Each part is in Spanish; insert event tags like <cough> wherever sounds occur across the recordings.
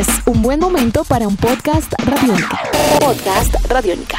Es un buen momento para un podcast radiónica. Podcast radiónica.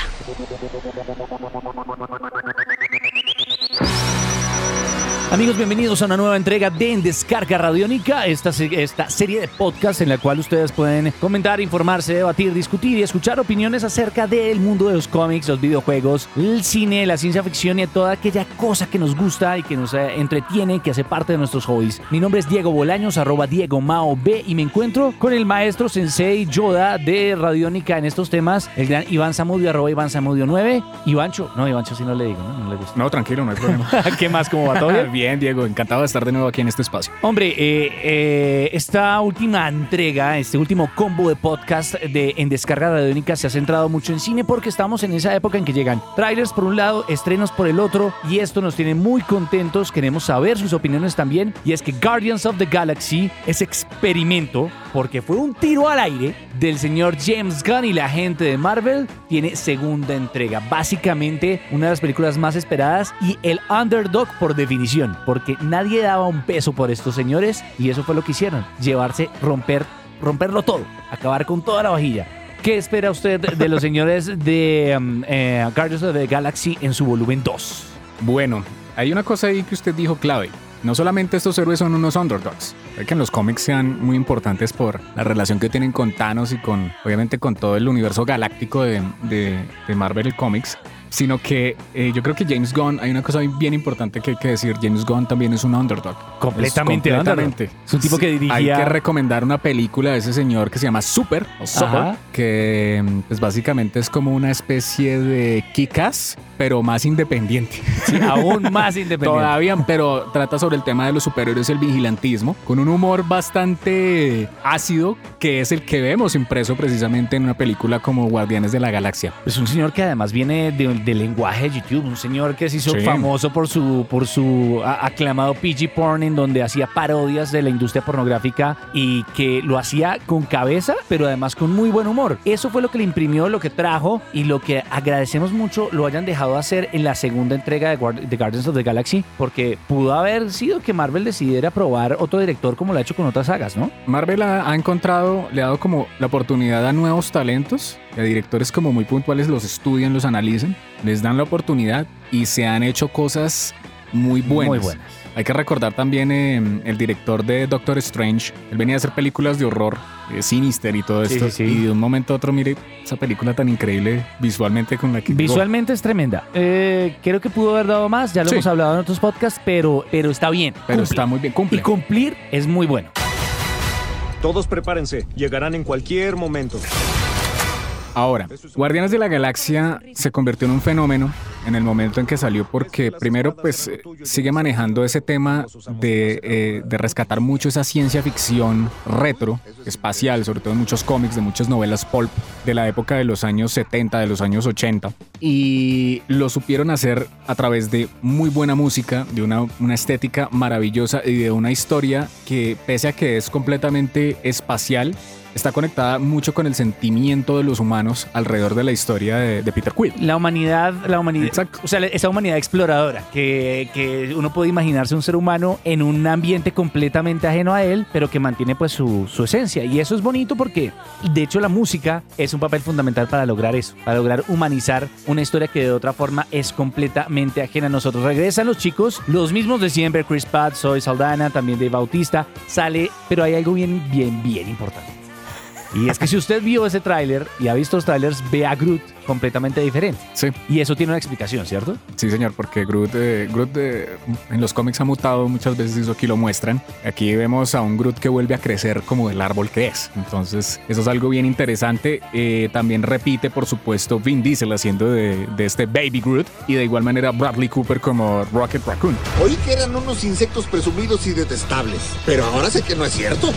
Amigos, bienvenidos a una nueva entrega de En Descarga Radiónica, esta, esta serie de podcast en la cual ustedes pueden comentar, informarse, debatir, discutir y escuchar opiniones acerca del mundo de los cómics, los videojuegos, el cine, la ciencia ficción y toda aquella cosa que nos gusta y que nos eh, entretiene, que hace parte de nuestros hobbies. Mi nombre es Diego Bolaños, arroba Diego Mao B y me encuentro con el maestro Sensei Yoda de Radiónica en estos temas, el gran Iván Zamudio, arroba Iván Zamudio 9. Ivancho, no, Ivancho si no le digo, ¿no? No le gusta. No, tranquilo, no hay problema. <laughs> ¿Qué más? ¿Cómo va todo <laughs> bien? Bien, Diego, encantado de estar de nuevo aquí en este espacio. Hombre, eh, eh, esta última entrega, este último combo de podcast de En Descarga Radiónica se ha centrado mucho en cine porque estamos en esa época en que llegan trailers por un lado, estrenos por el otro y esto nos tiene muy contentos. Queremos saber sus opiniones también y es que Guardians of the Galaxy, ese experimento, porque fue un tiro al aire del señor James Gunn y la gente de Marvel, tiene segunda entrega. Básicamente una de las películas más esperadas y el underdog por definición, porque nadie daba un peso por estos señores y eso fue lo que hicieron, llevarse, romper, romperlo todo, acabar con toda la vajilla. ¿Qué espera usted de los señores de um, eh, Guardians of the Galaxy en su volumen 2? Bueno, hay una cosa ahí que usted dijo clave. No solamente estos héroes son unos underdogs, hay que en los cómics sean muy importantes por la relación que tienen con Thanos y con, obviamente, con todo el universo galáctico de, de- de Marvel Comics, sino que eh, yo creo que James Gunn, hay una cosa bien importante que hay que decir, James Gunn también es un underdog. Completamente Es underdog. Es un tipo que dirigía- Hay que recomendar una película de ese señor que se llama Super, o Super, que pues básicamente es como una especie de Kikas, pero más independiente. <laughs> Sí, aún más independiente. Todavía, pero trata sobre el tema de los superiores y el vigilantismo, con un humor bastante ácido, que es el que vemos impreso precisamente en una película como Guardianes de la Galaxia. Es un señor que además viene de- del lenguaje de YouTube, un señor que se hizo Sí. famoso por su, por su aclamado PG porn, en donde hacía parodias de la industria pornográfica y que lo hacía con cabeza, pero además con muy buen humor. Eso fue lo que le imprimió, lo que trajo y lo que agradecemos mucho lo hayan dejado hacer en la segunda entrega de, Guard- de Guardians of the Galaxy, porque pudo haber sido que Marvel decidiera probar otro director como lo ha hecho con otras sagas, ¿no? Marvel ha, ha encontrado, le ha dado como la oportunidad a nuevos talentos, a directores como muy puntuales los estudian, los analizan, les dan la oportunidad y se han hecho cosas muy buenas. Muy buenas. Hay que recordar también eh, el director de Doctor Strange. Él venía a hacer películas de horror, eh, Sinister y todo esto. sí, sí. Y de un momento a otro, mire esa película tan increíble visualmente con la que. Visualmente es tremenda. Eh, creo que pudo haber dado más, ya lo Sí. hemos hablado en otros podcasts, pero, pero está bien. Pero cumple. está muy bien. Y Cumple. cumplir es muy bueno. Todos prepárense, llegarán en cualquier momento. Ahora, Guardianes de la Galaxia se convirtió en un fenómeno en el momento en que salió porque primero pues eh, sigue manejando ese tema de, eh, de rescatar mucho esa ciencia ficción retro, espacial, sobre todo en muchos cómics, de muchas novelas pulp de la época de los años 70, de los años 80. Y lo supieron hacer a través de muy buena música, de una, una estética maravillosa y de una historia que pese a que es completamente espacial, está conectada mucho con el sentimiento de los humanos alrededor de la historia de, de Peter Quill. La humanidad, la humanidad, Exacto. o sea, esa humanidad exploradora, que, que uno puede imaginarse un ser humano en un ambiente completamente ajeno a él, pero que mantiene pues su, su esencia. Y eso es bonito porque, de hecho, la música es un papel fundamental para lograr eso, para lograr humanizar una historia que de otra forma es completamente ajena a nosotros. Regresan los chicos, los mismos de siempre, Chris Pratt, Zoe Saldana, también Dave Bautista, sale, pero hay algo bien, bien, bien importante. Y es que si usted vio ese tráiler y ha visto los trailers, ve a Groot completamente diferente. Sí, Y eso tiene una explicación, ¿cierto? sí señor, porque Groot, eh, Groot eh, en los cómics ha mutado muchas veces y eso aquí lo muestran. Aquí vemos a un Groot que vuelve a crecer como el árbol que es. Entonces, eso es algo bien interesante. Eh, también repite, por supuesto, Vin Diesel haciendo de, de este Baby Groot y de igual manera Bradley Cooper como Rocket Raccoon. Oí que eran unos insectos presumidos y detestables, pero ahora sé que no es cierto.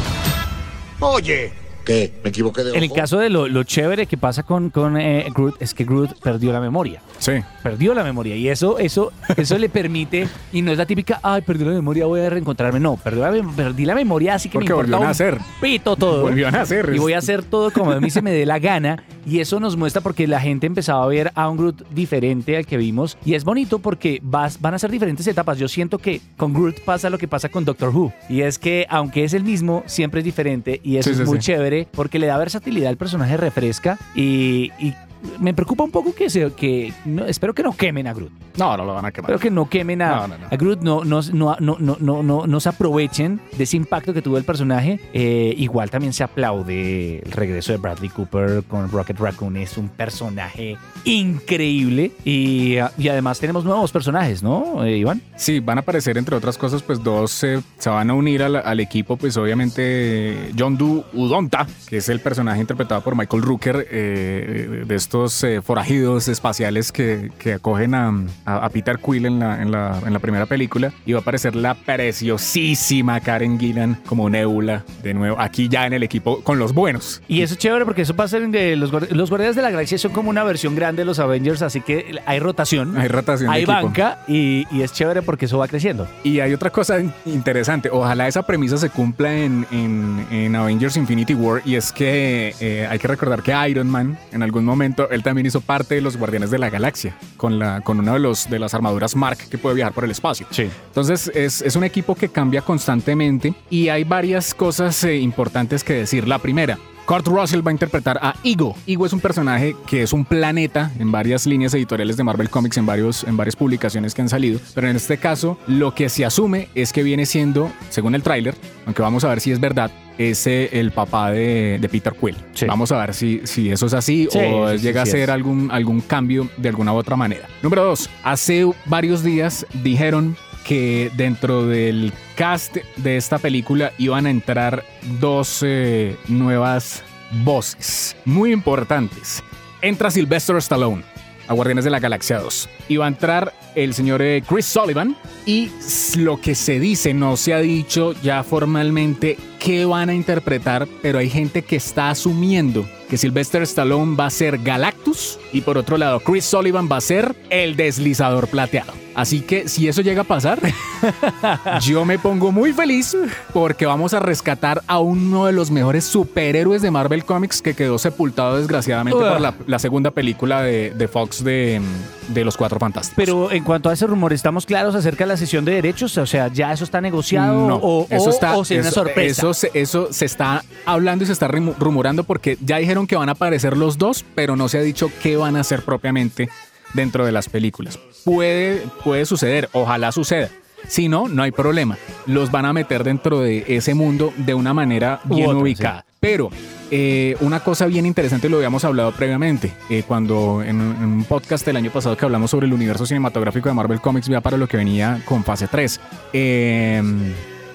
Oye, ¿Qué? ¿Me equivoqué de ojo? En el caso de lo, lo chévere que pasa con, con eh, Groot es que Groot perdió la memoria. Sí. Perdió la memoria y eso, eso, eso le permite, y no es la típica, ay, perdió la memoria, voy a reencontrarme. No, perdí la, mem- perdí la memoria, así que Porque me importa volvió a un nacer. pito todo. Volvió a nacer. Y voy a hacer todo como a mí se me dé la gana. Y eso nos muestra porque la gente empezaba a ver a un Groot diferente al que vimos. Y es bonito porque vas, van a ser diferentes etapas. Yo siento que con Groot pasa lo que pasa con Doctor Who. Y es que aunque es el mismo, siempre es diferente. Y eso Sí, es sí, muy sí. chévere. Porque le da versatilidad al personaje, refresca y, y me preocupa un poco que se que no, espero que no quemen a Groot. No, no lo van a quemar. Espero que no quemen a, No, no, no. a Groot, no, no, no, no, no, no, no- no se aprovechen de ese impacto que tuvo el personaje. Eh, igual también se aplaude el regreso de Bradley Cooper con Rocket Raccoon. Es un personaje increíble y, y además tenemos nuevos personajes, ¿no, eh, Iván? Sí, van a aparecer entre otras cosas, pues dos eh, se van a unir al, al equipo, pues obviamente John Doe Udonta, que es el personaje interpretado por Michael Rooker, eh, de estos eh, forajidos espaciales que, que acogen a, a- a Peter Quill en la, en, la, en la primera película, y va a aparecer la preciosísima Karen Gillan como Nebula, de nuevo, aquí ya en el equipo con los buenos. Y eso es chévere porque eso pasa en de los, guard- los Guardianes de la Galaxia son como una versión grande de los Avengers, así que hay rotación. Hay rotación Hay banca y, y es chévere porque eso va creciendo. Y hay otra cosa in- interesante, ojalá esa premisa se cumpla en, en- en Avengers Infinity War y es que eh, hay que recordar que Iron Man en algún momento, él también hizo parte de los Guardianes de la Galaxia con, la, con una de, los, de las armaduras Mark que puede viajar por el espacio. Sí. Entonces es, es un equipo que cambia constantemente y hay varias cosas eh, importantes que decir. La primera, Kurt Russell va a interpretar a Ego. Ego es un personaje que es un planeta en varias líneas editoriales de Marvel Comics, en, varios, en varias publicaciones que han salido. Pero en este caso, lo que se asume es que viene siendo, según el tráiler, aunque vamos a ver si es verdad, es eh, el papá de, de Peter Quill. Sí. Vamos a ver si, si eso es así Sí, o sí, llega a ser algún, algún cambio de alguna u otra manera. Número dos, hace varios días dijeron que dentro del cast de esta película iban a entrar dos eh, nuevas voces muy importantes. Entra Sylvester Stallone a Guardianes de la Galaxia 2. Y va a entrar el señor eh, Chris Sullivan. Y lo que se dice, no se ha dicho ya formalmente qué van a interpretar, pero hay gente que está asumiendo que Sylvester Stallone va a ser Galactus y por otro lado Chris Sullivan va a ser el deslizador plateado. Así que si eso llega a pasar, <laughs> yo me pongo muy feliz porque vamos a rescatar a uno de los mejores superhéroes de Marvel Comics que quedó sepultado desgraciadamente por la, la segunda película de, de Fox de, de Los Cuatro Fantásticos. Pero en cuanto a ese rumor, ¿estamos claros acerca de la sesión de derechos? O sea, ¿ya eso está negociado no, o, eso o- está, o una eso- sorpresa? Eso se, eso se está hablando y se está rumo- rumorando porque ya dijeron que van a aparecer los dos, pero no se ha dicho qué van a hacer propiamente dentro de las películas. Puede, puede suceder, ojalá suceda. Si no, no hay problema. Los van a meter dentro de ese mundo de una manera bien otra, ubicada. Pero eh, una cosa bien interesante, lo habíamos hablado previamente, eh, cuando en, un- en un podcast el año pasado que hablamos sobre el universo cinematográfico de Marvel Comics, ya para lo que venía con fase 3. Eh,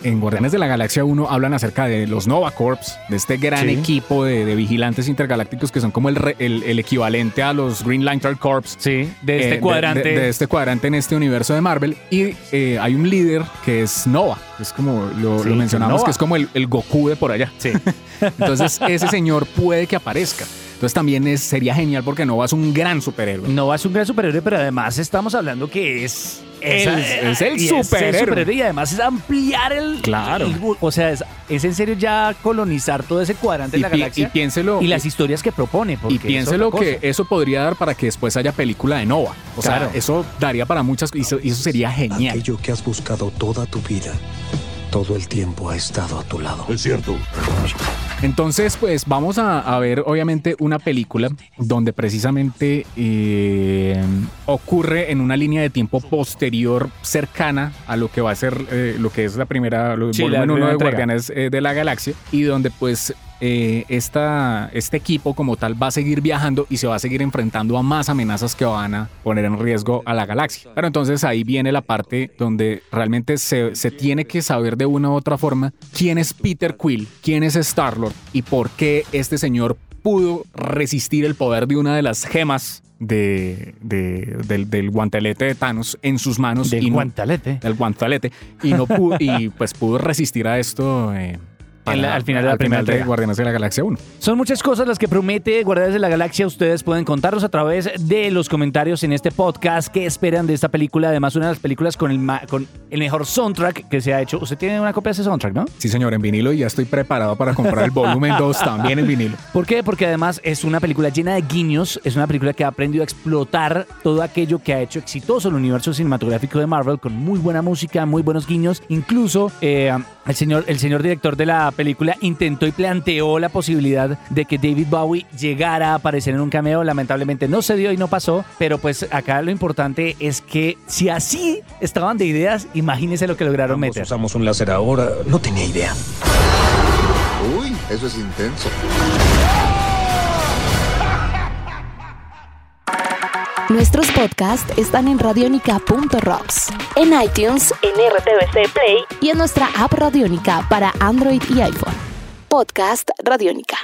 en Guardianes de la Galaxia 1 hablan acerca de los Nova Corps, de este gran Sí. equipo de, de vigilantes intergalácticos que son como el, re- el- el equivalente a los Green Lantern Corps Sí, de este eh, cuadrante. De, de este cuadrante en este universo de Marvel. Y eh, hay un líder que es Nova. Es como lo, Sí, lo mencionamos, Nova. que es como el, el Goku de por allá. Sí. <laughs> Entonces, ese señor puede que aparezca. Entonces, también es, sería genial porque Nova es un gran superhéroe. No es un gran superhéroe, pero además estamos hablando que es. El- es el y superhéroe. y además es ampliar el. Claro. el- o sea, es, es en serio ya colonizar todo ese cuadrante de la pi- y galaxia. piénselo. y las historias que propone. porque y piénselo que eso podría dar para que después haya película de Nova. O Claro. sea, eso daría para muchas y eso, y eso sería genial. Aquello que has buscado toda tu vida, todo el tiempo ha estado a tu lado. Es cierto. Entonces, pues vamos a, a ver obviamente una película donde precisamente eh, ocurre en una línea de tiempo posterior cercana a lo que va a ser eh, lo que es la primera, Sí, volumen 1 primera de. Guardianes eh, de la Galaxia y donde pues eh, esta, este equipo como tal va a seguir viajando y se va a seguir enfrentando a más amenazas que van a poner en riesgo a la galaxia. Pero entonces ahí viene la parte donde realmente se, se tiene que saber de una u otra forma quién es Peter Quill, quién es Star-Lord y por qué este señor pudo resistir el poder de una de las gemas de, de- del, del guantelete de Thanos en sus manos Del y no- del guantelete y no pudo, y pues pudo resistir a esto eh, la- al final de la al primera de entrega. Guardianes de la Galaxia 1. Son muchas cosas las que promete Guardianes de la Galaxia. Ustedes pueden contarnos a través de los comentarios en este podcast qué esperan de esta película. Además, una de las películas con el, ma- con el mejor soundtrack que se ha hecho. Usted tiene una copia de ese soundtrack, ¿no? Sí, señor, en vinilo y ya estoy preparado para comprar el volumen 2 <laughs> también en vinilo. ¿Por qué? Porque además es una película llena de guiños, es una película que ha aprendido a explotar todo aquello que ha hecho exitoso el universo cinematográfico de Marvel con muy buena música, muy buenos guiños. Incluso eh, el señor, el señor director de la película intentó y planteó la posibilidad de que David Bowie llegara a aparecer en un cameo. Lamentablemente no se dio y no pasó, pero pues acá lo importante es que si así estaban de ideas, imagínense lo que lograron Ambos meter. usamos un láser ahora. No tenía idea. Uy, eso es intenso. Nuestros podcasts están en radionica.rocks, en iTunes, en RTVC Play y en nuestra app Radionica para Android y iPhone. Podcast Radionica.